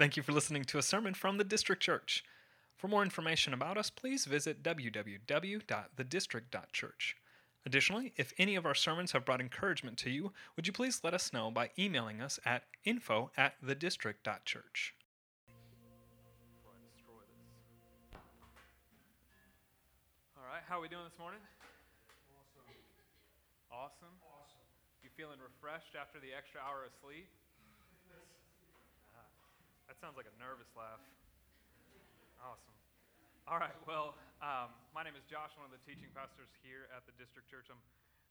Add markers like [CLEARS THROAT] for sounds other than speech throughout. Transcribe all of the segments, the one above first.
Thank you for listening to a sermon from the District Church. For more information about us, please visit www.thedistrict.church. Additionally, if any of our sermons have brought encouragement to you, would you please let us know by emailing us at info at thedistrict.church. All right, how are we doing this morning? Awesome. Awesome. You feeling refreshed after the extra hour of sleep? That sounds like a nervous laugh. Awesome. All right, well, um, my name is Josh, one of the teaching pastors here at the District Church. I'm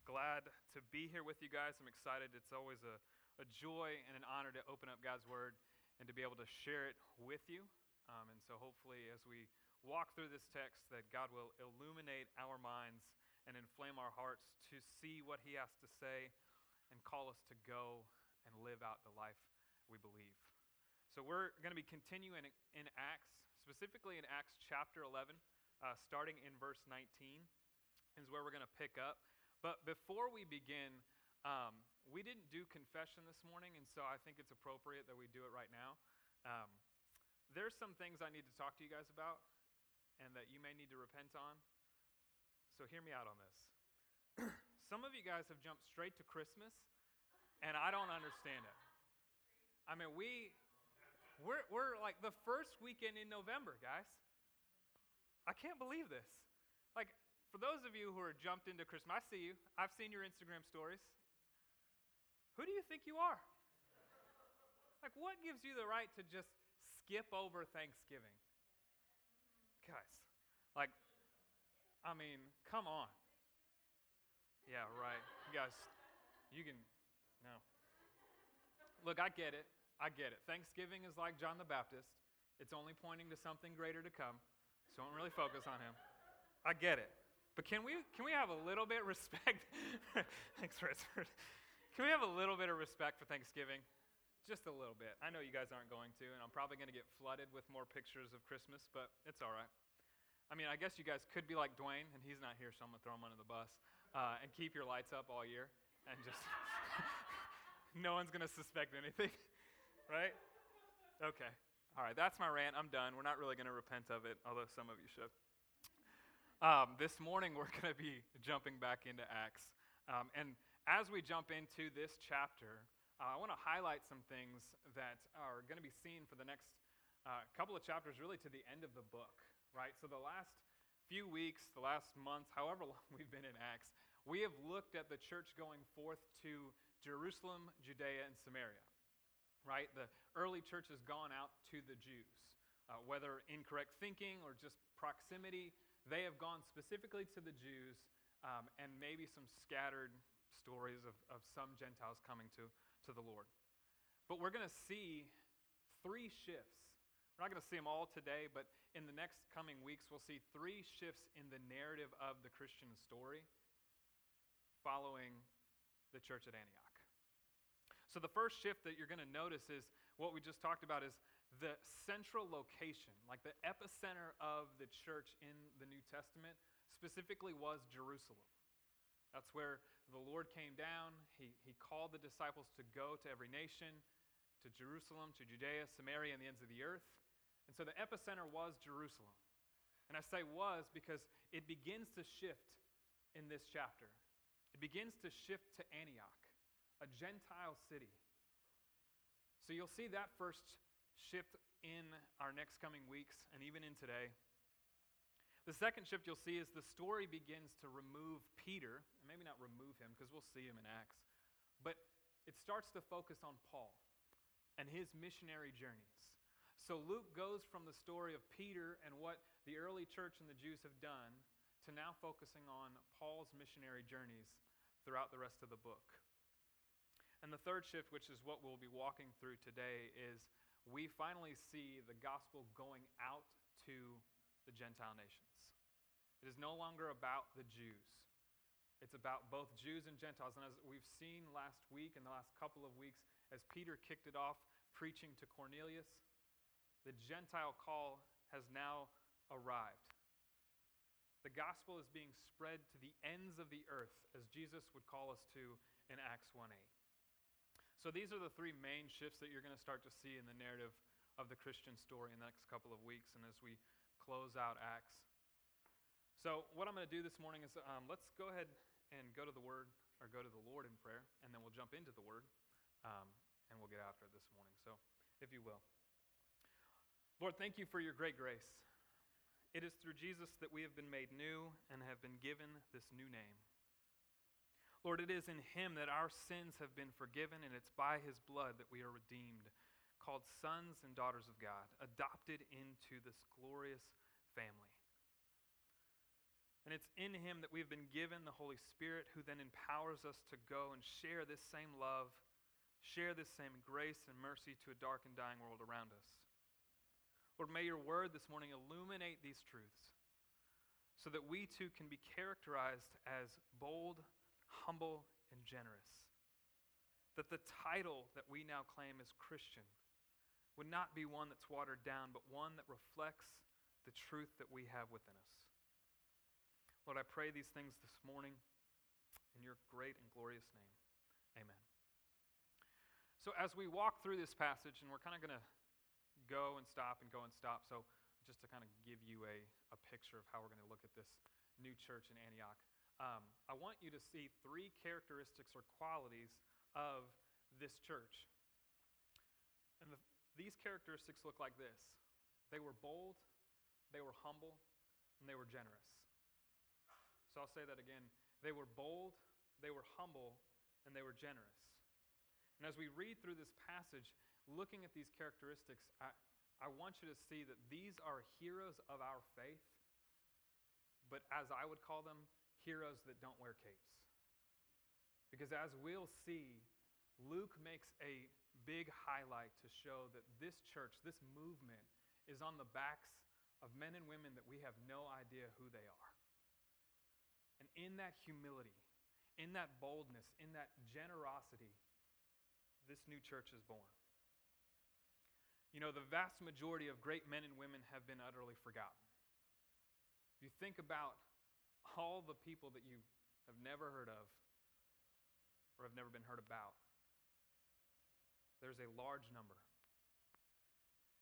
glad to be here with you guys. I'm excited. It's always a, a joy and an honor to open up God's Word and to be able to share it with you. Um, and so, hopefully, as we walk through this text, that God will illuminate our minds and inflame our hearts to see what He has to say and call us to go and live out the life we believe. So, we're going to be continuing in Acts, specifically in Acts chapter 11, uh, starting in verse 19, is where we're going to pick up. But before we begin, um, we didn't do confession this morning, and so I think it's appropriate that we do it right now. Um, there's some things I need to talk to you guys about and that you may need to repent on. So hear me out on this. [CLEARS THROAT] some of you guys have jumped straight to Christmas, and I don't understand it. I mean, we, we're, we're like the first weekend in November, guys. I can't believe this. Like, for those of you who are jumped into Christmas, I see you. I've seen your Instagram stories. Who do you think you are? Like, what gives you the right to just skip over Thanksgiving? Guys, like, I mean, come on. Yeah, right. You guys, you can, no. Look, I get it. I get it. Thanksgiving is like John the Baptist, it's only pointing to something greater to come. So don't really focus on him. I get it. But can we, can we have a little bit respect? [LAUGHS] Thanks, Richard. Can we have a little bit of respect for Thanksgiving? Just a little bit. I know you guys aren't going to, and I'm probably going to get flooded with more pictures of Christmas, but it's all right. I mean, I guess you guys could be like Dwayne, and he's not here, so I'm going to throw him under the bus, uh, and keep your lights up all year, and just [LAUGHS] no one's going to suspect anything, right? Okay. All right, that's my rant. I'm done. We're not really going to repent of it, although some of you should. Um, this morning, [LAUGHS] we're going to be jumping back into Acts. Um, and as we jump into this chapter, uh, I want to highlight some things that are going to be seen for the next uh, couple of chapters, really to the end of the book, right? So, the last few weeks, the last months, however [LAUGHS] long we've been in Acts, we have looked at the church going forth to Jerusalem, Judea, and Samaria, right? The early church has gone out to the Jews. Uh, whether incorrect thinking or just proximity, they have gone specifically to the Jews um, and maybe some scattered stories of, of some Gentiles coming to, to the Lord. But we're going to see three shifts. We're not going to see them all today, but in the next coming weeks, we'll see three shifts in the narrative of the Christian story following the church at Antioch. So, the first shift that you're going to notice is what we just talked about is the central location, like the epicenter of the church in the New Testament, specifically was Jerusalem. That's where the Lord came down. He, he called the disciples to go to every nation, to Jerusalem, to Judea, Samaria, and the ends of the earth. And so the epicenter was Jerusalem. And I say was because it begins to shift in this chapter. It begins to shift to Antioch, a Gentile city. So you'll see that first shift in our next coming weeks and even in today. The second shift you'll see is the story begins to remove Peter, and maybe not remove him because we'll see him in Acts, but it starts to focus on Paul and his missionary journeys. So Luke goes from the story of Peter and what the early church and the Jews have done to now focusing on Paul's missionary journeys throughout the rest of the book. And the third shift, which is what we'll be walking through today, is we finally see the gospel going out to the Gentile nations. It is no longer about the Jews. It's about both Jews and Gentiles. And as we've seen last week and the last couple of weeks, as Peter kicked it off preaching to Cornelius, the Gentile call has now arrived. The gospel is being spread to the ends of the earth, as Jesus would call us to in Acts 1 8. So these are the three main shifts that you're going to start to see in the narrative of the Christian story in the next couple of weeks and as we close out Acts. So, what I'm going to do this morning is um, let's go ahead and go to the Word or go to the Lord in prayer, and then we'll jump into the Word um, and we'll get after it this morning. So, if you will. Lord, thank you for your great grace. It is through Jesus that we have been made new and have been given this new name. Lord, it is in him that our sins have been forgiven, and it's by his blood that we are redeemed, called sons and daughters of God, adopted into this glorious family. And it's in him that we've been given the Holy Spirit, who then empowers us to go and share this same love, share this same grace and mercy to a dark and dying world around us. Lord, may your word this morning illuminate these truths so that we too can be characterized as bold, humble, and generous. That the title that we now claim as Christian would not be one that's watered down, but one that reflects the truth that we have within us. Lord, I pray these things this morning in your great and glorious name. Amen. So, as we walk through this passage, and we're kind of going to go and stop and go and stop. So, just to kind of give you a, a picture of how we're going to look at this new church in Antioch, um, I want you to see three characteristics or qualities of this church. And the, these characteristics look like this they were bold, they were humble, and they were generous. So I'll say that again. They were bold, they were humble, and they were generous. And as we read through this passage, looking at these characteristics, I, I want you to see that these are heroes of our faith, but as I would call them, heroes that don't wear capes. Because as we'll see, Luke makes a big highlight to show that this church, this movement, is on the backs of men and women that we have no idea who they are. And in that humility, in that boldness, in that generosity, this new church is born. You know, the vast majority of great men and women have been utterly forgotten. If you think about all the people that you have never heard of or have never been heard about, there's a large number.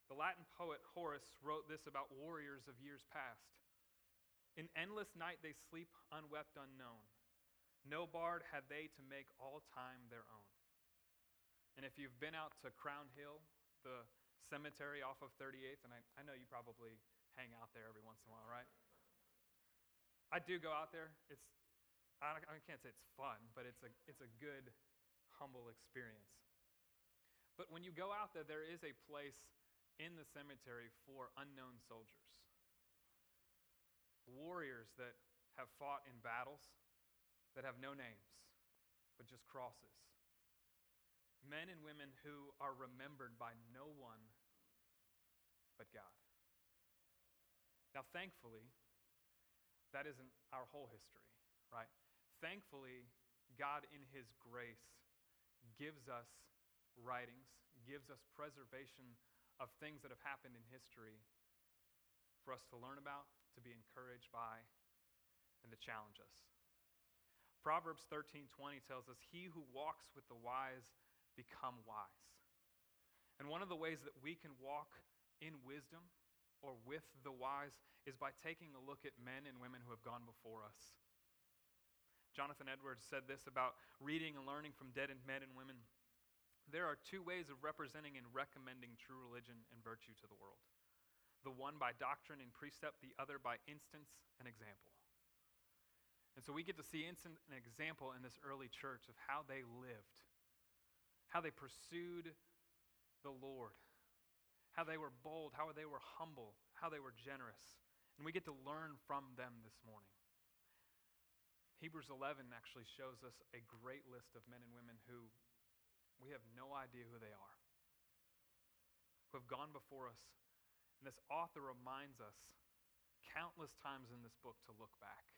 The Latin poet Horace wrote this about warriors of years past. In endless night they sleep unwept, unknown. No bard had they to make all time their own. And if you've been out to Crown Hill, the cemetery off of 38th, and I, I know you probably hang out there every once in a while, right? I do go out there. It's, I, I can't say it's fun, but it's a, it's a good, humble experience. But when you go out there, there is a place in the cemetery for unknown soldiers, warriors that have fought in battles that have no names, but just crosses men and women who are remembered by no one but God. Now, thankfully, that isn't our whole history, right? Thankfully, God, in His grace, gives us writings, gives us preservation of things that have happened in history for us to learn about, to be encouraged by, and to challenge us. Proverbs 13:20 tells us, "He who walks with the wise become wise. And one of the ways that we can walk in wisdom or with the wise is by taking a look at men and women who have gone before us. Jonathan Edwards said this about reading and learning from dead and men and women. There are two ways of representing and recommending true religion and virtue to the world the one by doctrine and precept, the other by instance and example. And so we get to see instant an example in this early church of how they lived how they pursued the Lord, how they were bold, how they were humble, how they were generous. And we get to learn from them this morning. Hebrews 11 actually shows us a great list of men and women who we have no idea who they are, who have gone before us. And this author reminds us countless times in this book to look back,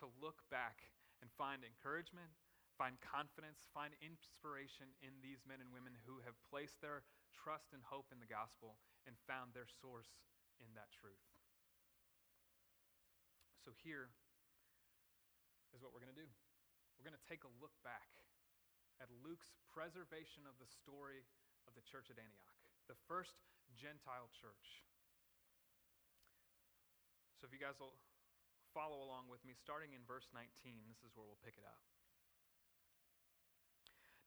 to look back and find encouragement find confidence, find inspiration in these men and women who have placed their trust and hope in the gospel and found their source in that truth. So, here is what we're going to do we're going to take a look back at Luke's preservation of the story of the church at Antioch, the first Gentile church. So if you guys will follow along with me, starting in verse 19, this is where we'll pick it up.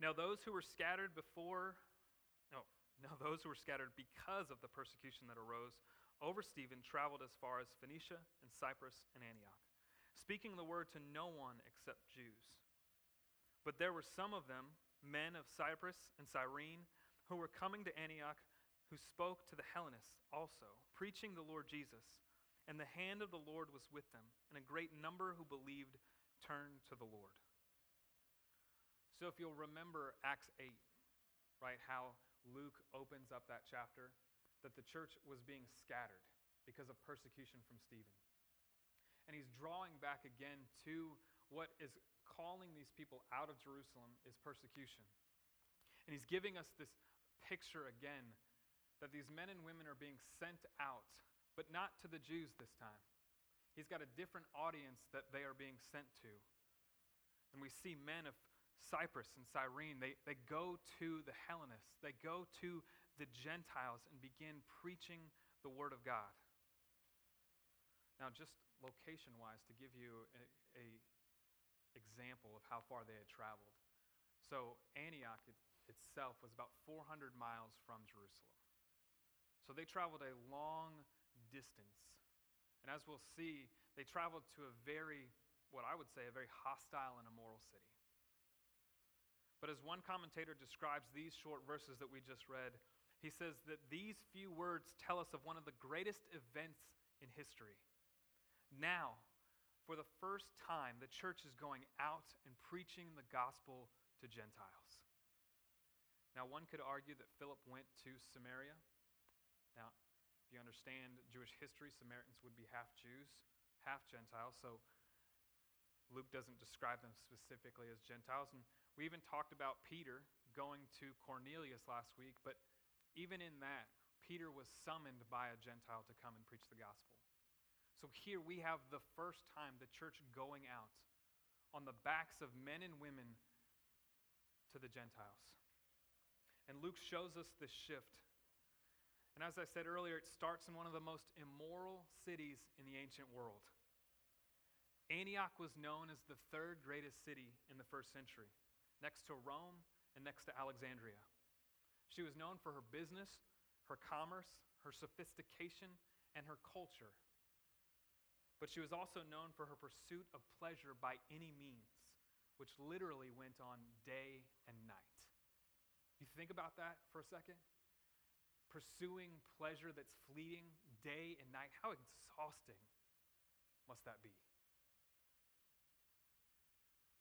Now, those who were scattered before, no, now those who were scattered because of the persecution that arose over Stephen traveled as far as Phoenicia and Cyprus and Antioch, speaking the word to no one except Jews. But there were some of them, men of Cyprus and Cyrene, who were coming to Antioch, who spoke to the Hellenists also, preaching the Lord Jesus. And the hand of the Lord was with them, and a great number who believed turned to the Lord. So if you'll remember Acts 8, right, how Luke opens up that chapter, that the church was being scattered because of persecution from Stephen. And he's drawing back again to what is calling these people out of Jerusalem is persecution. And he's giving us this picture again that these men and women are being sent out but not to the Jews this time. He's got a different audience that they are being sent to. And we see men of Cyprus and Cyrene, they, they go to the Hellenists, they go to the Gentiles and begin preaching the Word of God. Now, just location wise, to give you a, example of how far they had traveled. So, Antioch it, itself was about 400 miles from Jerusalem. So, they traveled a long distance. And as we'll see, they traveled to a very, what I would say, a very hostile and immoral city. But as one commentator describes these short verses that we just read, he says that these few words tell us of one of the greatest events in history. Now, for the first time, the church is going out and preaching the gospel to Gentiles. Now, one could argue that Philip went to Samaria. Now, if you understand Jewish history, Samaritans would be half Jews, half Gentiles. So Luke doesn't describe them specifically as Gentiles. And we even talked about Peter going to Cornelius last week, but even in that, Peter was summoned by a Gentile to come and preach the gospel. So here we have the first time the church going out on the backs of men and women to the Gentiles. And Luke shows us this shift and as I said earlier, it starts in one of the most immoral cities in the ancient world. Antioch was known as the third greatest city in the first century, next to Rome and next to Alexandria. She was known for her business, her commerce, her sophistication, and her culture. But she was also known for her pursuit of pleasure by any means, which literally went on day and night. You think about that for a second? pursuing pleasure that's fleeting day and night. How exhausting must that be?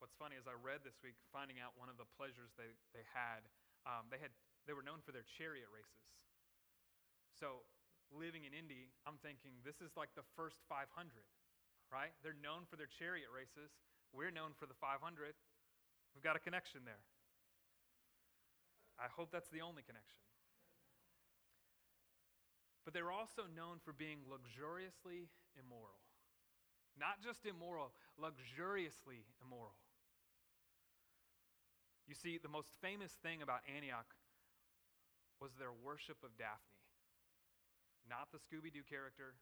What's funny is I read this week, finding out one of the pleasures they, they had, um, they had, they were known for their chariot races. So living in Indy, I'm thinking this is like the first 500, right? They're known for their chariot races. We're known for the 500. We've got a connection there. I hope that's the only connection. But they're also known for being luxuriously immoral. Not just immoral, luxuriously immoral. You see, the most famous thing about Antioch was their worship of Daphne. Not the Scooby Doo character,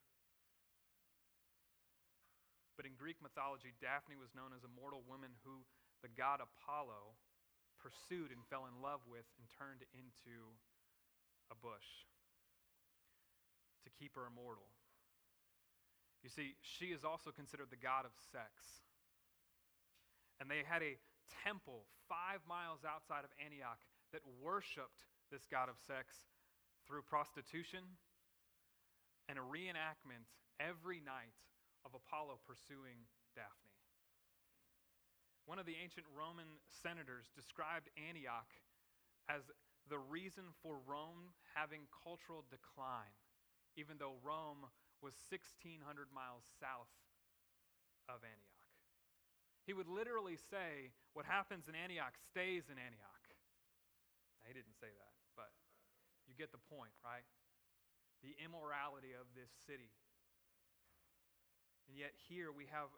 but in Greek mythology, Daphne was known as a mortal woman who the god Apollo pursued and fell in love with and turned into a bush to keep her immortal. You see, she is also considered the god of sex. And they had a temple five miles outside of Antioch that worshiped this god of sex through prostitution and a reenactment every night of Apollo pursuing Daphne. One of the ancient Roman senators described Antioch as the reason for Rome having cultural decline even though Rome was 1,600 miles south of Antioch. He would literally say, What happens in Antioch stays in Antioch. Now, he didn't say that, but you get the point, right? The immorality of this city. And yet, here we have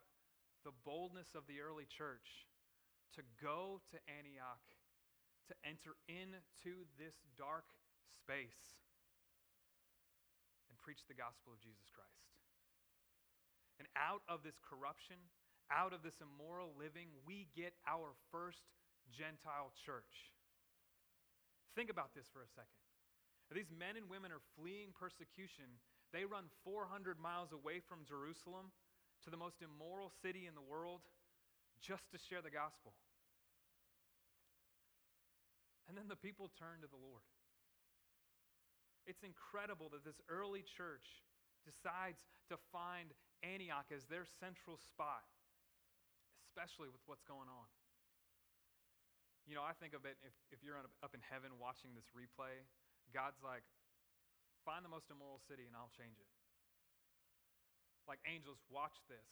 the boldness of the early church to go to Antioch, to enter into this dark space and preach the gospel of Jesus Christ. And out of this corruption, out of this immoral living, we get our first Gentile church. Think about this for a second. These men and women are fleeing persecution. They run 400 miles away from Jerusalem to the most immoral city in the world just to share the gospel. And then the people turn to the Lord. It's incredible that this early church decides to find Antioch as their central spot, especially with what's going on. You know, I think of it if, if you're up in heaven watching this replay, God's like, find the most immoral city and I'll change it. Like, angels, watch this.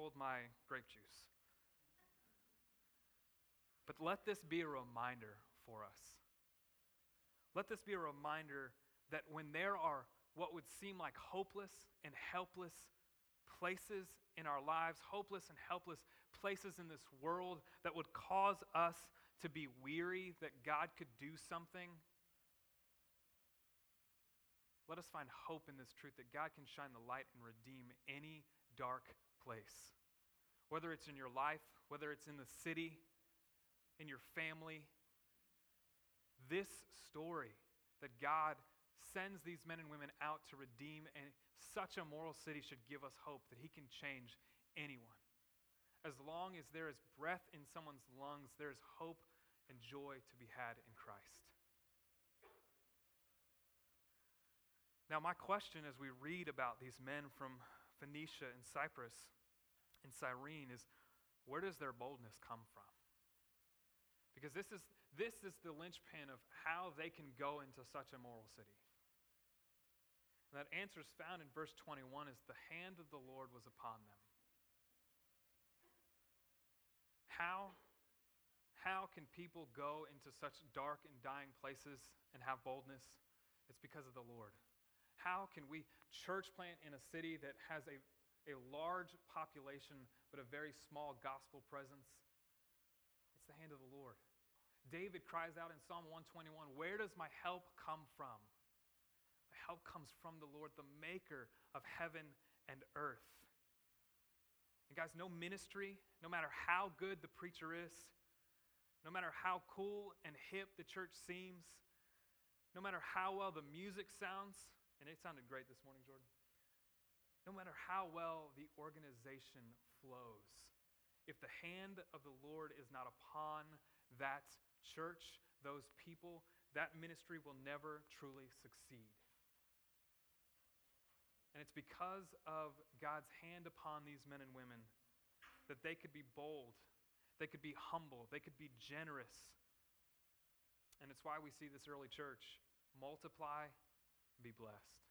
Hold my grape juice. But let this be a reminder for us. Let this be a reminder that when there are what would seem like hopeless and helpless places in our lives, hopeless and helpless places in this world that would cause us to be weary that God could do something. Let us find hope in this truth that God can shine the light and redeem any dark place. Whether it's in your life, whether it's in the city, in your family, this story that God sends these men and women out to redeem and such a moral city should give us hope that he can change anyone. As long as there is breath in someone's lungs, there is hope and joy to be had in Christ. Now, my question as we read about these men from Phoenicia and Cyprus and Cyrene is where does their boldness come from? Because this is, this is the linchpin of how they can go into such a moral city. And that answer is found in verse 21 is the hand of the Lord was upon them. How, how can people go into such dark and dying places and have boldness? It's because of the Lord. How can we church plant in a city that has a, a large population but a very small gospel presence? It's the hand of the Lord. David cries out in Psalm 121 Where does my help come from? Help comes from the Lord, the maker of heaven and earth. And guys, no ministry, no matter how good the preacher is, no matter how cool and hip the church seems, no matter how well the music sounds, and it sounded great this morning, Jordan, no matter how well the organization flows, if the hand of the Lord is not upon that church, those people, that ministry will never truly succeed. And it's because of God's hand upon these men and women that they could be bold, they could be humble, they could be generous. And it's why we see this early church multiply, be blessed.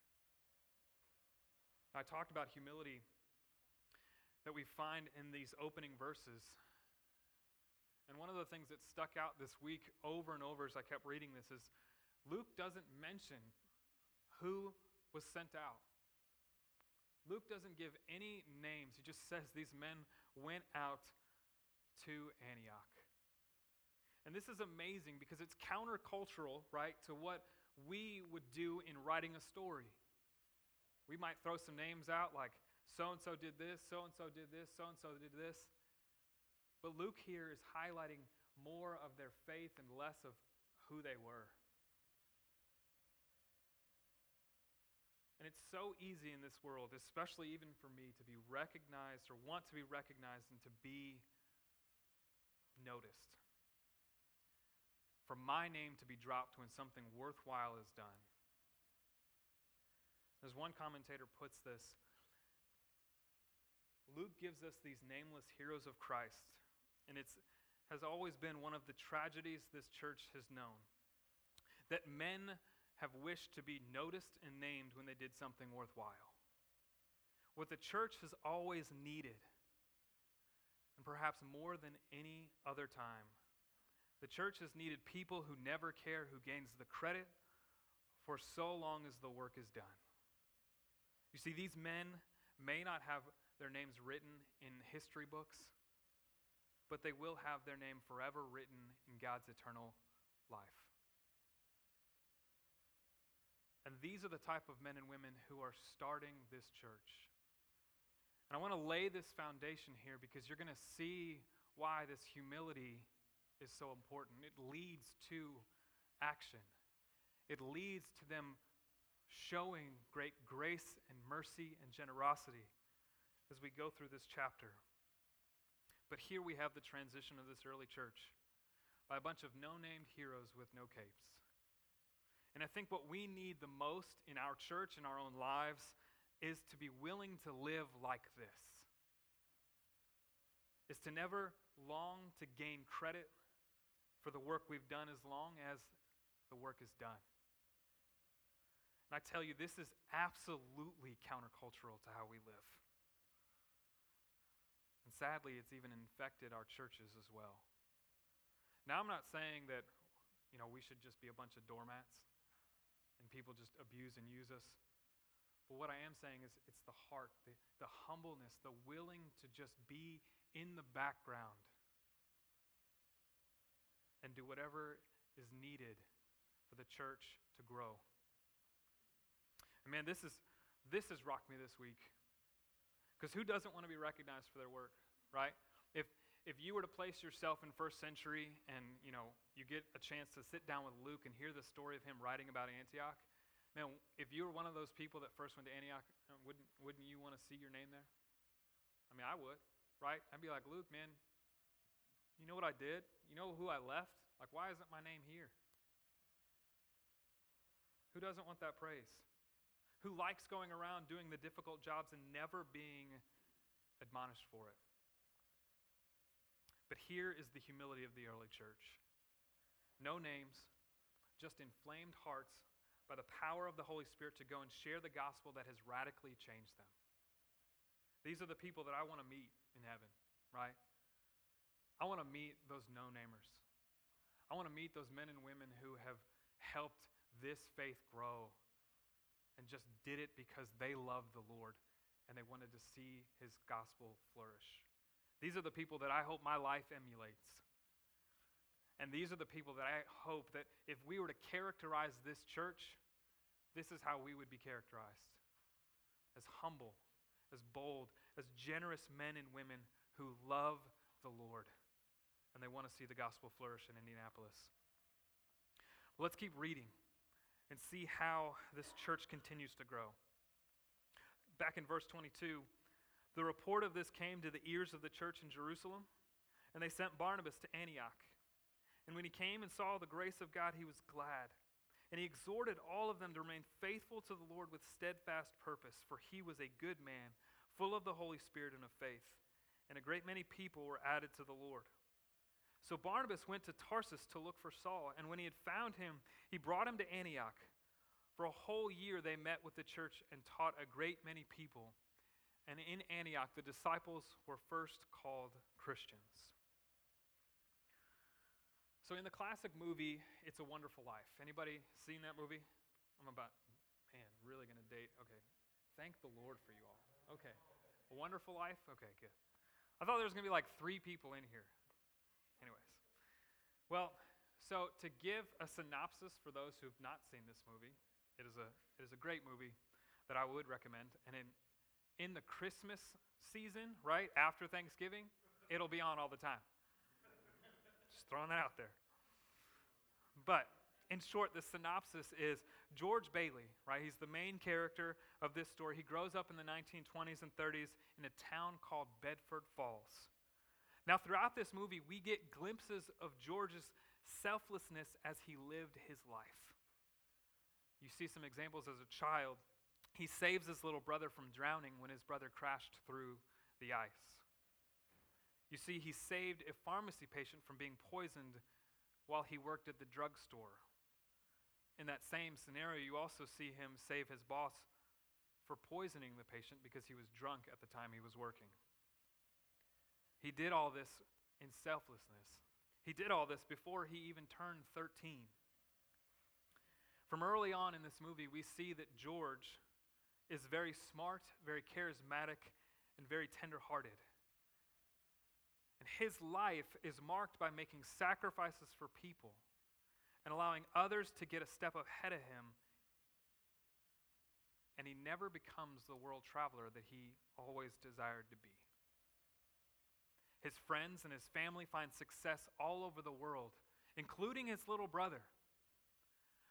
I talked about humility that we find in these opening verses. And one of the things that stuck out this week over and over as I kept reading this is Luke doesn't mention who was sent out. Luke doesn't give any names. He just says these men went out to Antioch. And this is amazing because it's countercultural, right, to what we would do in writing a story. We might throw some names out like so and so did this, so and so did this, so and so did this. But Luke here is highlighting more of their faith and less of who they were. And it's so easy in this world, especially even for me, to be recognized or want to be recognized and to be noticed. For my name to be dropped when something worthwhile is done. As one commentator puts this, Luke gives us these nameless heroes of Christ, and it has always been one of the tragedies this church has known. That men have wished to be noticed and named when they did something worthwhile. What the church has always needed, and perhaps more than any other time, the church has needed people who never care who gains the credit for so long as the work is done. You see, these men may not have their names written in history books, but they will have their name forever written in God's eternal life. And these are the type of men and women who are starting this church. And I want to lay this foundation here because you're going to see why this humility is so important. It leads to action, it leads to them showing great grace and mercy and generosity as we go through this chapter. But here we have the transition of this early church by a bunch of no named heroes with no capes. And I think what we need the most in our church, in our own lives, is to be willing to live like this. Is to never long to gain credit for the work we've done as long as the work is done. And I tell you, this is absolutely countercultural to how we live. And sadly, it's even infected our churches as well. Now, I'm not saying that, you know, we should just be a bunch of doormats and people just abuse and use us. But what I am saying is it's the heart, the, the humbleness, the willing to just be in the background and do whatever is needed for the church to grow. And man, this is this has rocked me this week. Because who doesn't want to be recognized for their work, right? If you were to place yourself in first century and you know you get a chance to sit down with luke and hear the story of him writing about antioch man if you were one of those people that first went to antioch uh, wouldn't, wouldn't you want to see your name there? I mean i would right? I'd be like luke man you know what i did? You know who i left? Like why isn't my name here? Who doesn't want that praise? Who likes going around doing the difficult jobs and never being admonished for it but here is the humility of the early church no names, just inflamed hearts by the power of the Holy Spirit to go and share the gospel that has radically changed them. These are the people that I want to meet in heaven, right? I want to meet those no namers. I want to meet those men and women who have helped this faith grow and just did it because they loved the Lord and they wanted to see his gospel flourish. These are the people that I hope my life emulates. And these are the people that I hope that if we were to characterize this church, this is how we would be characterized as humble, as bold, as generous men and women who love the Lord and they want to see the gospel flourish in Indianapolis. let's keep reading and see how this church continues to grow. Back in verse 22, the report of this came to the ears of the church in Jerusalem, and they sent Barnabas to Antioch. And when he came and saw the grace of God, he was glad. And he exhorted all of them to remain faithful to the Lord with steadfast purpose, for he was a good man, full of the Holy Spirit and of faith. And a great many people were added to the Lord. So Barnabas went to Tarsus to look for Saul, and when he had found him, he brought him to Antioch. For a whole year they met with the church and taught a great many people. And in Antioch, the disciples were first called Christians. So in the classic movie, It's a Wonderful Life. Anybody seen that movie? I'm about, man, really going to date. Okay. Thank the Lord for you all. Okay. A Wonderful Life? Okay, good. I thought there was going to be like three people in here. Anyways. Well, so to give a synopsis for those who've not seen this movie, it is a, it is a great movie that I would recommend. And in in the Christmas season, right, after Thanksgiving, it'll be on all the time. Just throwing that out there. But in short, the synopsis is George Bailey, right? He's the main character of this story. He grows up in the 1920s and 30s in a town called Bedford Falls. Now, throughout this movie, we get glimpses of George's selflessness as he lived his life. You see some examples as a child he saves his little brother from drowning when his brother crashed through the ice. You see, he saved a pharmacy patient from being poisoned while he worked at the drugstore. In that same scenario, you also see him save his boss for poisoning the patient because he was drunk at the time he was working. He did all this in selflessness. He did all this before he even turned 13. From early on in this movie, we see that George is very smart, very charismatic, and very tenderhearted. And his life is marked by making sacrifices for people and allowing others to get a step ahead of him and he never becomes the world traveler that he always desired to be. His friends and his family find success all over the world, including his little brother,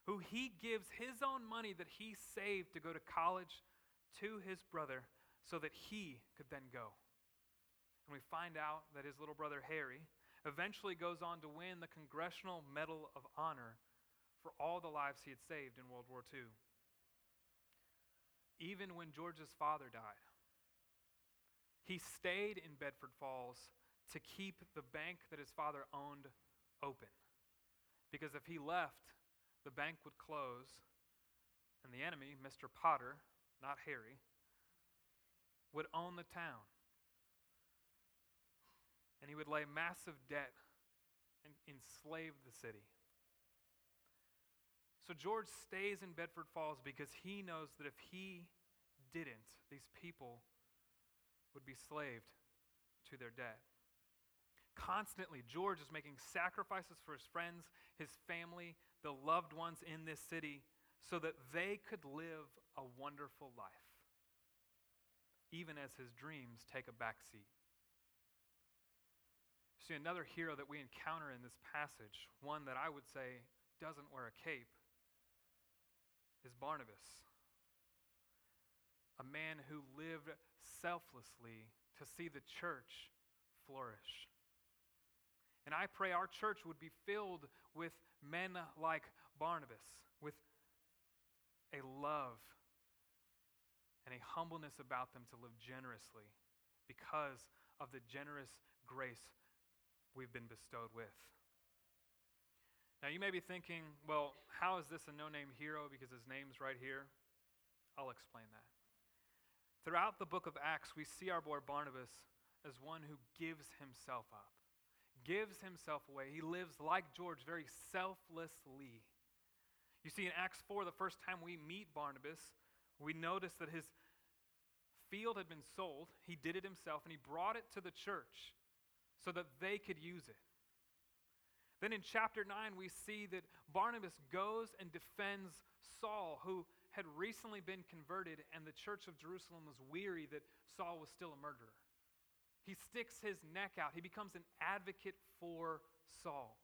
who he gives his own money that he saved to go to college to his brother so that he could then go. And we find out that his little brother Harry eventually goes on to win the Congressional Medal of Honor for all the lives he had saved in World War II. Even when George's father died, he stayed in Bedford Falls to keep the bank that his father owned open. Because if he left, the bank would close, and the enemy, Mr. Potter, not Harry, would own the town. And he would lay massive debt and enslave the city. So George stays in Bedford Falls because he knows that if he didn't, these people would be slaved to their debt. Constantly, George is making sacrifices for his friends, his family, the loved ones in this city, so that they could live a wonderful life, even as his dreams take a back seat. See, another hero that we encounter in this passage, one that I would say doesn't wear a cape, is Barnabas, a man who lived selflessly to see the church flourish. And I pray our church would be filled with men like Barnabas, with a love and a humbleness about them to live generously because of the generous grace we've been bestowed with. Now, you may be thinking, well, how is this a no name hero because his name's right here? I'll explain that. Throughout the book of Acts, we see our boy Barnabas as one who gives himself up gives himself away. He lives like George, very selflessly. You see, in Acts 4, the first time we meet Barnabas, we notice that his field had been sold. He did it himself, and he brought it to the church so that they could use it. Then in chapter 9, we see that Barnabas goes and defends Saul, who had recently been converted, and the church of Jerusalem was weary that Saul was still a murderer. He sticks his neck out. He becomes an advocate for Saul.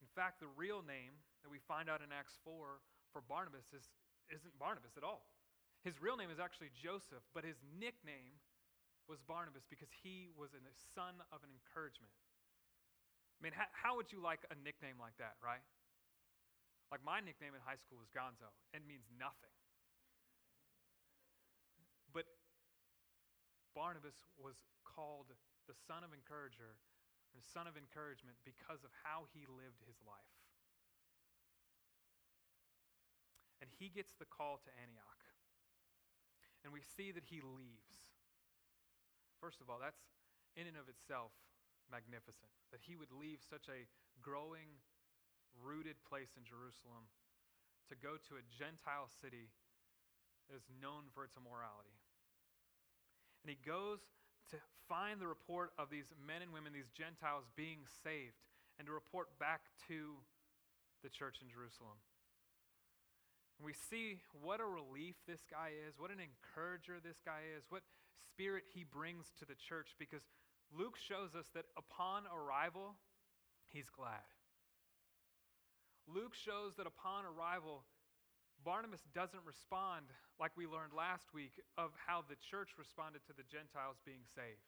In fact, the real name that we find out in Acts 4 for Barnabas is, isn't Barnabas at all. His real name is actually Joseph, but his nickname was Barnabas because he was a son of an encouragement. I mean, how, how would you like a nickname like that, right? Like my nickname in high school was Gonzo. It means nothing. But Barnabas was called the son of encourager and son of encouragement because of how he lived his life. And he gets the call to Antioch. And we see that he leaves. First of all, that's in and of itself magnificent. That he would leave such a growing, rooted place in Jerusalem to go to a Gentile city that is known for its immorality. And he goes to find the report of these men and women, these Gentiles being saved, and to report back to the church in Jerusalem. We see what a relief this guy is, what an encourager this guy is, what spirit he brings to the church, because Luke shows us that upon arrival, he's glad. Luke shows that upon arrival, Barnabas doesn't respond like we learned last week of how the church responded to the Gentiles being saved.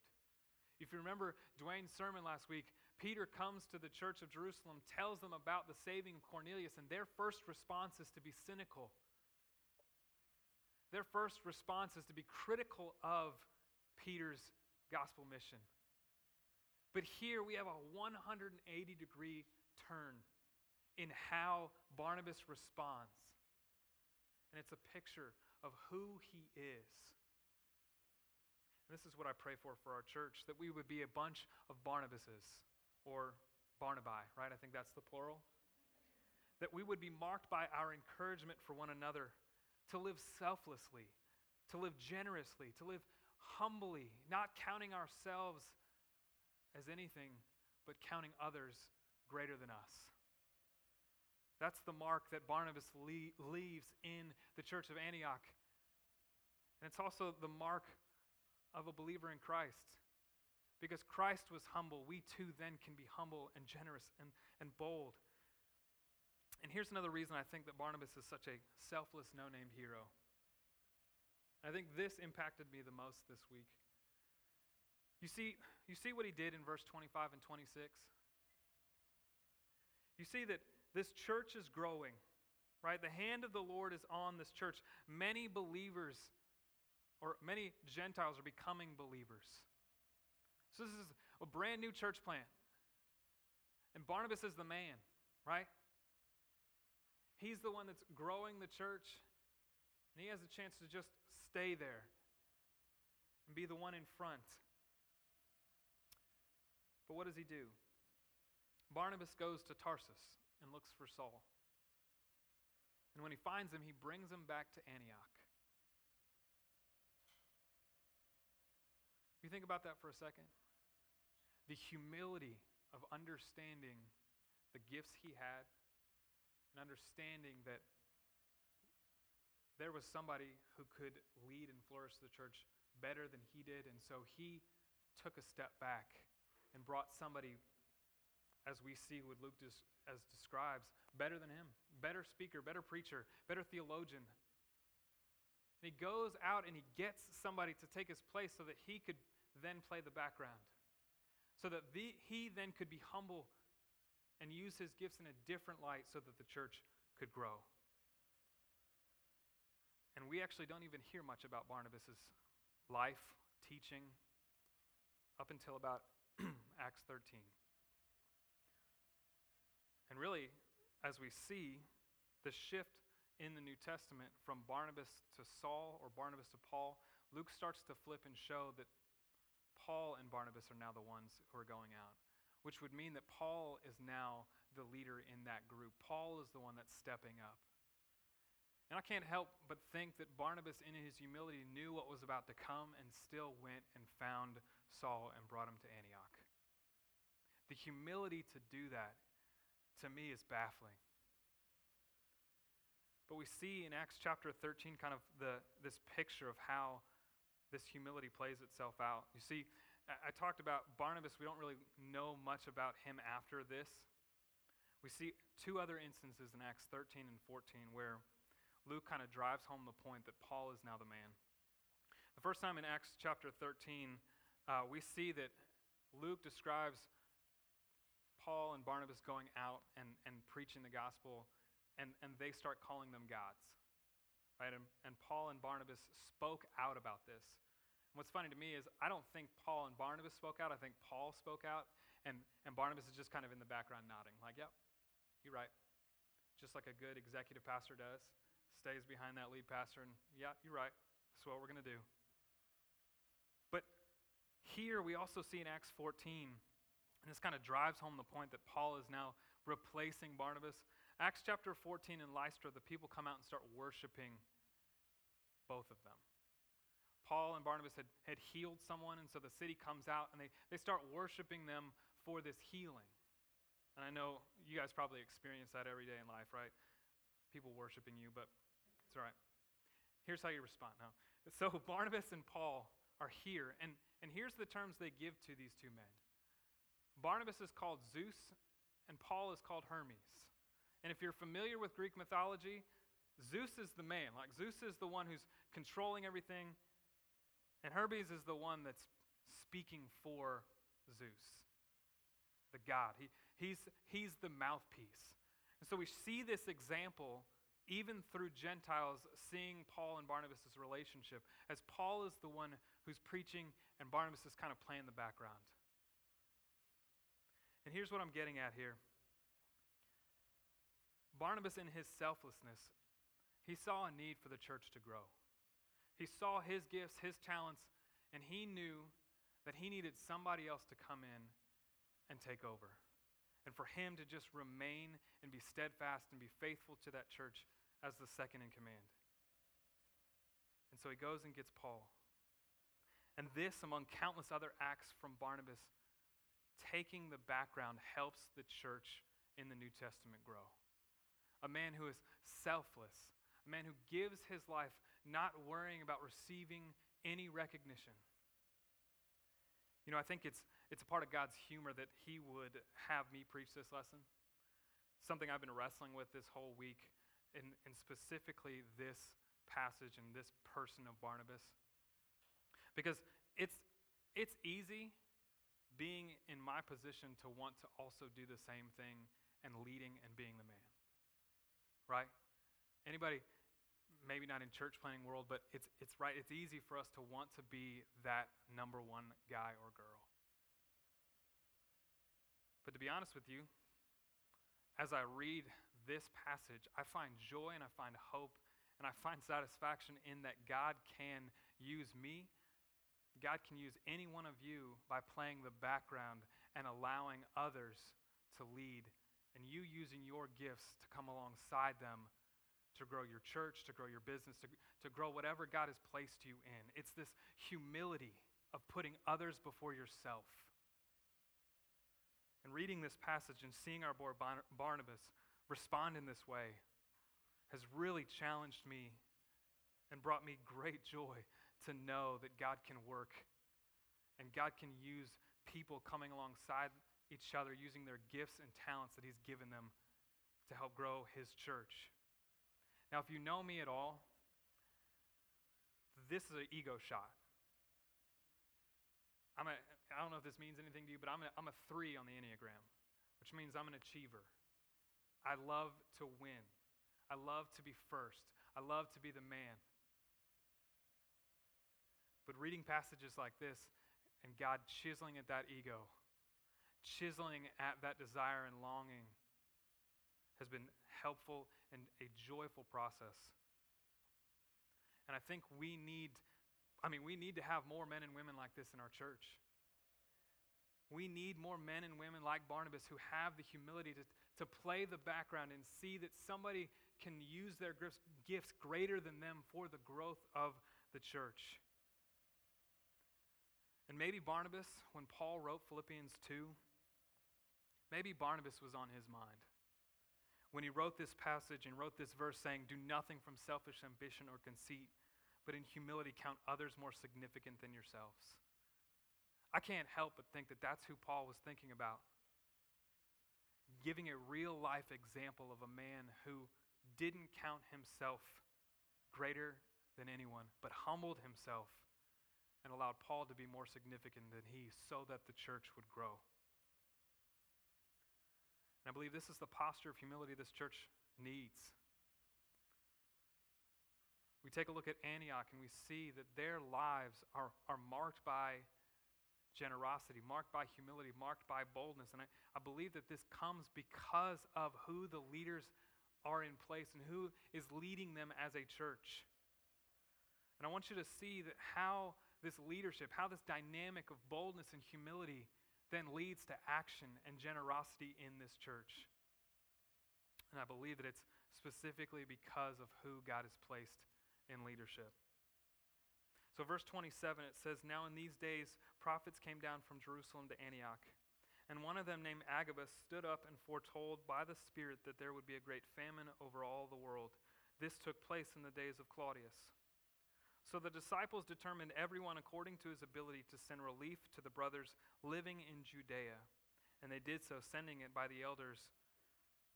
If you remember Dwayne's sermon last week, Peter comes to the church of Jerusalem, tells them about the saving of Cornelius, and their first response is to be cynical. Their first response is to be critical of Peter's gospel mission. But here we have a 180 degree turn in how Barnabas responds. And it's a picture of who he is. And this is what I pray for for our church that we would be a bunch of Barnabases or Barnabi, right? I think that's the plural. That we would be marked by our encouragement for one another to live selflessly, to live generously, to live humbly, not counting ourselves as anything, but counting others greater than us. That's the mark that Barnabas le- leaves in the church of Antioch. And it's also the mark of a believer in Christ. Because Christ was humble, we too then can be humble and generous and, and bold. And here's another reason I think that Barnabas is such a selfless, no name hero. I think this impacted me the most this week. You see, you see what he did in verse 25 and 26? You see that this church is growing, right? The hand of the Lord is on this church. Many believers or many Gentiles are becoming believers. So this is a brand new church plant. And Barnabas is the man, right? He's the one that's growing the church, and he has a chance to just stay there and be the one in front. But what does he do? Barnabas goes to Tarsus and looks for Saul. And when he finds him, he brings him back to Antioch. You think about that for a second. The humility of understanding the gifts he had and understanding that there was somebody who could lead and flourish the church better than he did. And so he took a step back and brought somebody, as we see what Luke des- as describes, better than him, better speaker, better preacher, better theologian. And he goes out and he gets somebody to take his place so that he could then play the background. So that the, he then could be humble and use his gifts in a different light so that the church could grow. And we actually don't even hear much about Barnabas' life, teaching, up until about [CLEARS THROAT] Acts 13. And really, as we see the shift in the New Testament from Barnabas to Saul or Barnabas to Paul, Luke starts to flip and show that Paul and Barnabas are now the ones who are going out, which would mean that Paul is now the leader in that group. Paul is the one that's stepping up. And I can't help but think that Barnabas, in his humility, knew what was about to come and still went and found Saul and brought him to Antioch. The humility to do that, to me, is baffling. But we see in Acts chapter 13 kind of the, this picture of how this humility plays itself out. You see, I, I talked about Barnabas. We don't really know much about him after this. We see two other instances in Acts 13 and 14 where Luke kind of drives home the point that Paul is now the man. The first time in Acts chapter 13, uh, we see that Luke describes Paul and Barnabas going out and, and preaching the gospel, and, and they start calling them gods. Right? And, and Paul and Barnabas spoke out about this. And what's funny to me is I don't think Paul and Barnabas spoke out. I think Paul spoke out, and, and Barnabas is just kind of in the background nodding, like, yep, you're right. Just like a good executive pastor does, stays behind that lead pastor, and yeah, you're right. That's what we're going to do. But here we also see in Acts 14, and this kind of drives home the point that Paul is now replacing Barnabas. Acts chapter 14 in Lystra, the people come out and start worshiping both of them. Paul and Barnabas had, had healed someone, and so the city comes out and they, they start worshiping them for this healing. And I know you guys probably experience that every day in life, right? People worshiping you, but it's all right. Here's how you respond now. So [LAUGHS] Barnabas and Paul are here, and, and here's the terms they give to these two men Barnabas is called Zeus, and Paul is called Hermes. And if you're familiar with Greek mythology, Zeus is the man. Like Zeus is the one who's controlling everything, and Hermes is the one that's speaking for Zeus, the god. He, he's, he's the mouthpiece. And so we see this example even through Gentiles seeing Paul and Barnabas' relationship, as Paul is the one who's preaching and Barnabas is kind of playing the background. And here's what I'm getting at here. Barnabas, in his selflessness, he saw a need for the church to grow. He saw his gifts, his talents, and he knew that he needed somebody else to come in and take over. And for him to just remain and be steadfast and be faithful to that church as the second in command. And so he goes and gets Paul. And this, among countless other acts from Barnabas, taking the background helps the church in the New Testament grow. A man who is selfless, a man who gives his life not worrying about receiving any recognition. You know, I think it's, it's a part of God's humor that He would have me preach this lesson. Something I've been wrestling with this whole week, and, and specifically this passage and this person of Barnabas. Because it's, it's easy being in my position to want to also do the same thing and leading and being the man. Right? Anybody, maybe not in church planning world, but it's, it's right. It's easy for us to want to be that number one guy or girl. But to be honest with you, as I read this passage, I find joy and I find hope and I find [LAUGHS] satisfaction in that God can use me. God can use any one of you by playing the background and allowing others to lead and you using your gifts to come alongside them to grow your church, to grow your business, to, to grow whatever God has placed you in. It's this humility of putting others before yourself. And reading this passage and seeing our boy Barnabas respond in this way has really challenged me and brought me great joy to know that God can work and God can use people coming alongside each other using their gifts and talents that He's given them to help grow His church. Now, if you know me at all, this is an ego shot. I'm a, I don't know if this means anything to you, but I'm a, I'm a three on the Enneagram, which means I'm an achiever. I love to win. I love to be first. I love to be the man. But reading passages like this and God chiseling at that ego chiseling at that desire and longing has been helpful and a joyful process. And I think we need, I mean, we need to have more men and women like this in our church. We need more men and women like Barnabas who have the humility to, to play the background and see that somebody can use their gifts greater than them for the growth of the church. And maybe Barnabas, when Paul wrote Philippians 2, Maybe Barnabas was on his mind when he wrote this passage and wrote this verse saying, Do nothing from selfish ambition or conceit, but in humility count others more significant than yourselves. I can't help but think that that's who Paul was thinking about. Giving a real life example of a man who didn't count himself greater than anyone, but humbled himself and allowed Paul to be more significant than he so that the church would grow. And I believe this is the posture of humility this church needs. We take a look at Antioch and we see that their lives are, are marked by generosity, marked by humility, marked by boldness. And I, I believe that this comes because of who the leaders are in place and who is leading them as a church. And I want you to see that how this leadership, how this dynamic of boldness and humility then leads to action and generosity in this church. And I believe that it's specifically because of who God has placed in leadership. So, verse 27, it says, Now in these days, prophets came down from Jerusalem to Antioch. And one of them, named Agabus, stood up and foretold by the Spirit that there would be a great famine over all the world. This took place in the days of Claudius. So the disciples determined everyone according to his ability to send relief to the brothers living in Judea. And they did so, sending it by the elders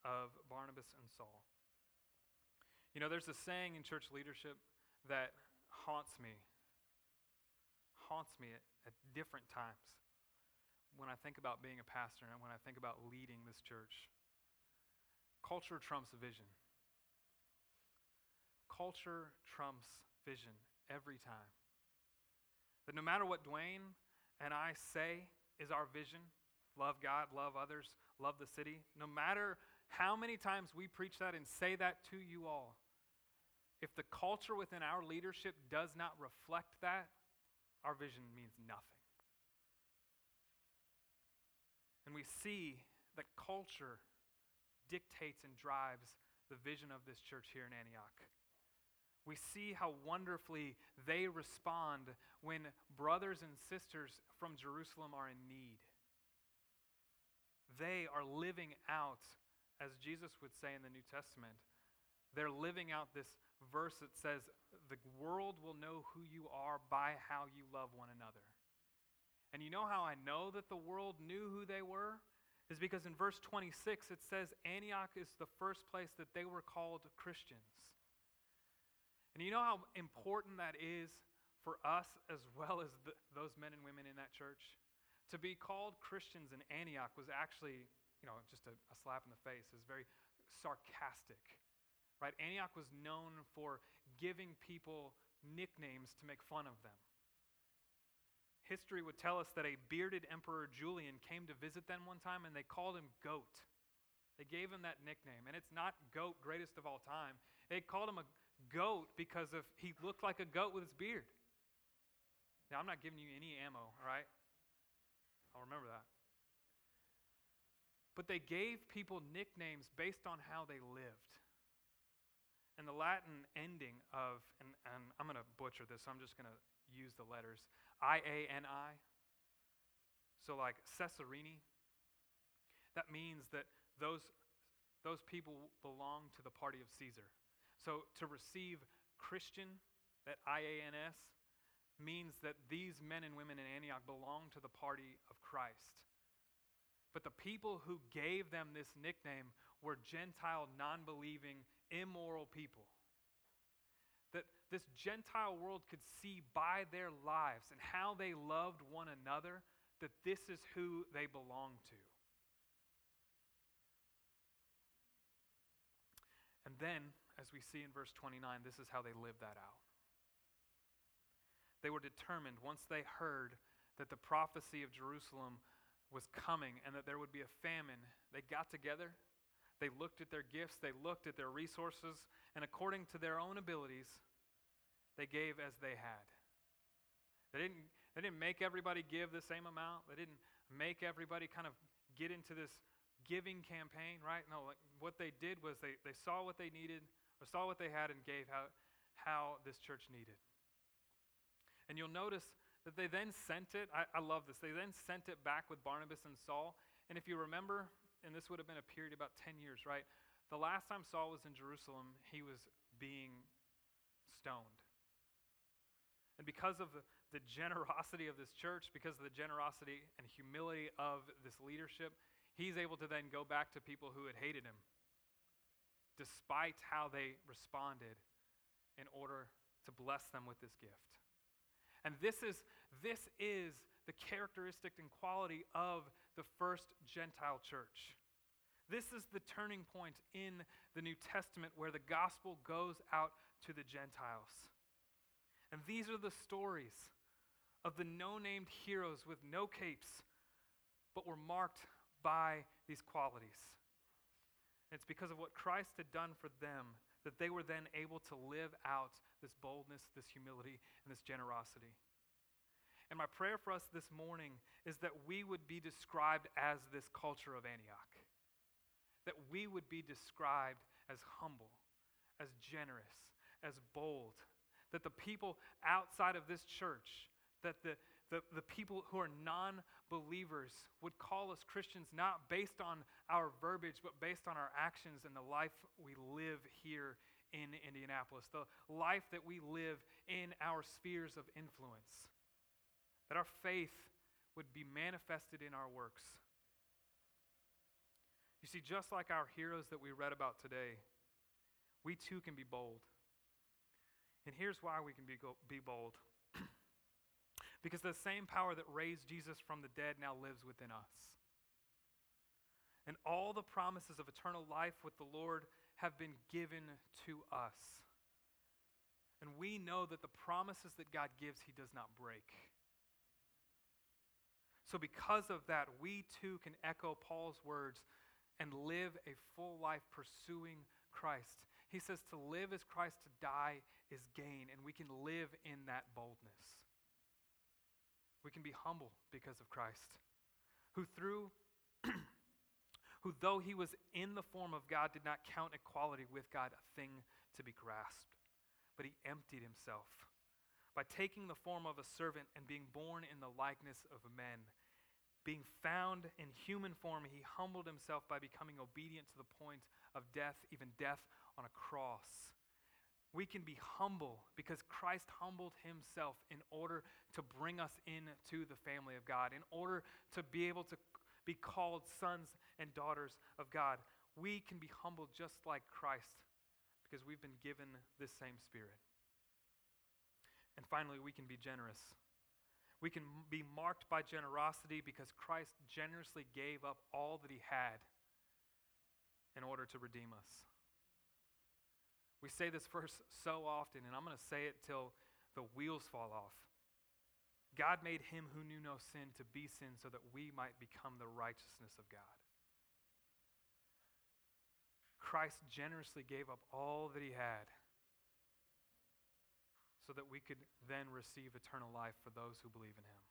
of Barnabas and Saul. You know, there's a saying in church leadership that haunts me, haunts me at, at different times when I think about being a pastor and when I think about leading this church. Culture trumps vision. Culture trumps vision every time. That no matter what Dwayne and I say is our vision love God, love others, love the city no matter how many times we preach that and say that to you all, if the culture within our leadership does not reflect that, our vision means nothing. And we see that culture dictates and drives the vision of this church here in Antioch. We see how wonderfully they respond when brothers and sisters from Jerusalem are in need. They are living out as Jesus would say in the New Testament, they're living out this verse that says, The world will know who you are by how you love one another. And you know how I know that the world knew who they were? Is because in verse 26 it says Antioch is the first place that they were called Christians. And you know how important that is for us as well as the, those men and women in that church? To be called Christians in Antioch was actually, you know, just a, a slap in the face. It was very sarcastic. Right? Antioch was known for giving people nicknames to make fun of them. History would tell us that a bearded emperor Julian came to visit them one time and they called him Goat. They gave him that nickname. And it's not Goat, greatest of all time. They called him a goat because of he looked like a goat with his beard. Now, I'm not giving you any ammo, all right? I'll remember that. But they gave people nicknames based on how they lived. And the Latin ending of, and, and I'm going to butcher this, so I'm just going to use the letters. I A N I. So, like Caesarini, that means that those, those people belong to the party of Caesar. So, to receive Christian, that I A N S, means that these men and women in Antioch belong to the party of Christ. But the people who gave them this nickname were Gentile, non believing, immoral people That this Gentile world could see by their lives and how they loved one another that this is who they belong to. And then, as we see in verse 29, this is how they lived that out. They were determined, once they heard that the prophecy of Jerusalem was coming and that there would be a famine, they got together, they looked at their gifts, they looked at their resources, and according to their own abilities, they gave as they had. They didn't, they didn't make everybody give the same amount. They didn't make everybody kind of get into this giving campaign, right? No, like what they did was they, they saw what they needed, saw what they had, and gave how, how this church needed. And you'll notice that they then sent it. I, I love this. They then sent it back with Barnabas and Saul. And if you remember, and this would have been a period about 10 years, right? The last time Saul was in Jerusalem, he was being stoned. And because of the generosity of this church, because of the generosity and humility of this leadership, he's able to then go back to people who had hated him, despite how they responded, in order to bless them with this gift. And this is, this is the characteristic and quality of the first Gentile church. This is the turning point in the New Testament where the gospel goes out to the Gentiles. And these are the stories of the no named heroes with no capes, but were marked by these qualities. It's because of what Christ had done for them that they were then able to live out this boldness, this humility, and this generosity. And my prayer for us this morning is that we would be described as this culture of Antioch. That we would be described as humble, as generous, as bold, that the people outside of this church, that the, the, the people who are non believers would call us Christians not based on our verbiage, but based on our actions and the life we live here in Indianapolis, the life that we live in our spheres of influence. That our faith would be manifested in our works. You see, just like our heroes that we read about today, we too can be bold. And here's why we can be, go, be bold. Because the same power that raised Jesus from the dead now lives within us. And all the promises of eternal life with the Lord have been given to us. And we know that the promises that God gives, He does not break. So, because of that, we too can echo Paul's words and live a full life pursuing Christ. He says to live as Christ, to die is gain, and we can live in that boldness. We can be humble because of Christ, who through [CLEARS THROAT] who though he was in the form of God did not count equality with God a thing to be grasped, but he emptied himself by taking the form of a servant and being born in the likeness of men. being found in human form, he humbled himself by becoming obedient to the point of death, even death on a cross. We can be humble because Christ humbled himself in order to bring us into the family of God, in order to be able to be called sons and daughters of God. We can be humble just like Christ because we've been given this same spirit. And finally, we can be generous. We can be marked by generosity because Christ generously gave up all that he had in order to redeem us. We say this verse so often, and I'm going to say it till the wheels fall off. God made him who knew no sin to be sin so that we might become the righteousness of God. Christ generously gave up all that he had so that we could then receive eternal life for those who believe in him.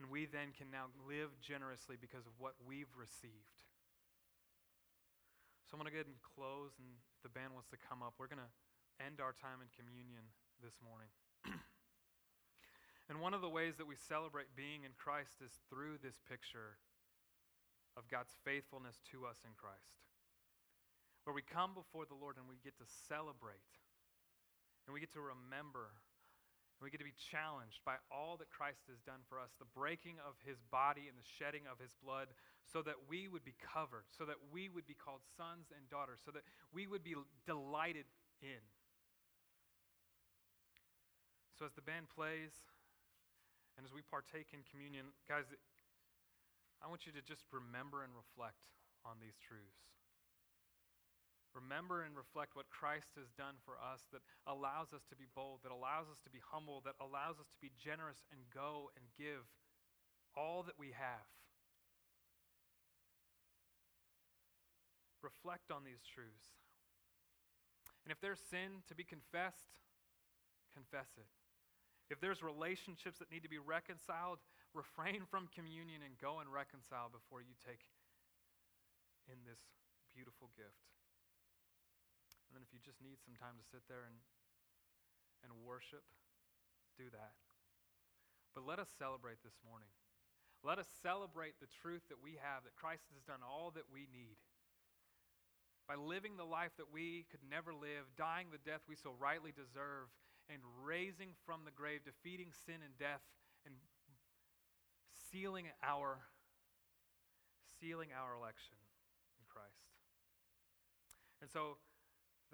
And we then can now live generously because of what we've received. So I'm going to go ahead and close, and the band wants to come up, we're going to end our time in communion this morning. [CLEARS THROAT] and one of the ways that we celebrate being in Christ is through this picture of God's faithfulness to us in Christ, where we come before the Lord and we get to celebrate, and we get to remember we get to be challenged by all that Christ has done for us, the breaking of his body and the shedding of his blood, so that we would be covered, so that we would be called sons and daughters, so that we would be delighted in. So, as the band plays and as we partake in communion, guys, I want you to just remember and reflect on these truths. Remember and reflect what Christ has done for us that allows us to be bold, that allows us to be humble, that allows us to be generous and go and give all that we have. Reflect on these truths. And if there's sin to be confessed, confess it. If there's relationships that need to be reconciled, refrain from communion and go and reconcile before you take in this beautiful gift. And then if you just need some time to sit there and, and worship, do that. But let us celebrate this morning. Let us celebrate the truth that we have that Christ has done all that we need. By living the life that we could never live, dying the death we so rightly deserve, and raising from the grave, defeating sin and death, and sealing our sealing our election in Christ. And so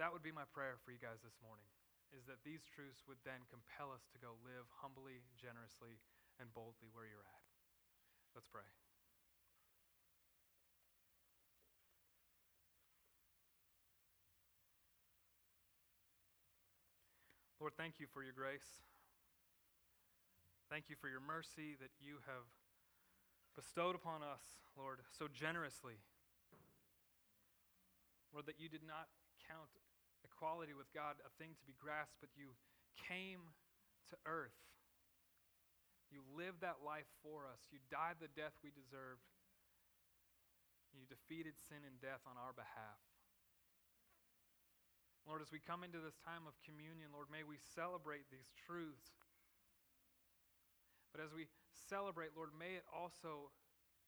that would be my prayer for you guys this morning, is that these truths would then compel us to go live humbly, generously, and boldly where you're at. Let's pray. Lord, thank you for your grace. Thank you for your mercy that you have bestowed upon us, Lord, so generously. Lord, that you did not count equality with God a thing to be grasped, but you came to earth. You lived that life for us. You died the death we deserved. You defeated sin and death on our behalf. Lord, as we come into this time of communion, Lord, may we celebrate these truths. But as we celebrate, Lord, may it also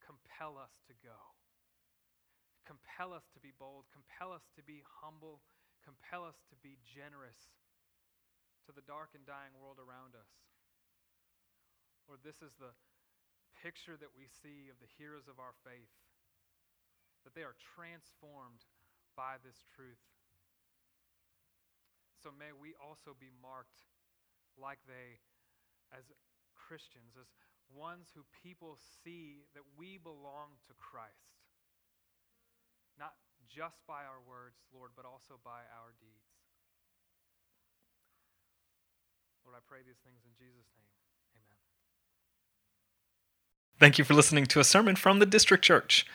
compel us to go. Compel us to be bold. Compel us to be humble compel us to be generous to the dark and dying world around us. Lord, this is the picture that we see of the heroes of our faith, that they are transformed by this truth. So may we also be marked like they as Christians, as ones who people see that we belong to Christ. Just by our words, Lord, but also by our deeds. Lord, I pray these things in Jesus' name. Amen. Thank you for listening to a sermon from the District Church.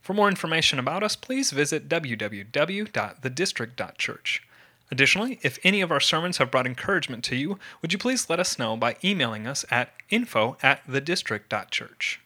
For more information about us, please visit www.thedistrict.church. Additionally, if any of our sermons have brought encouragement to you, would you please let us know by emailing us at info at thedistrict.church.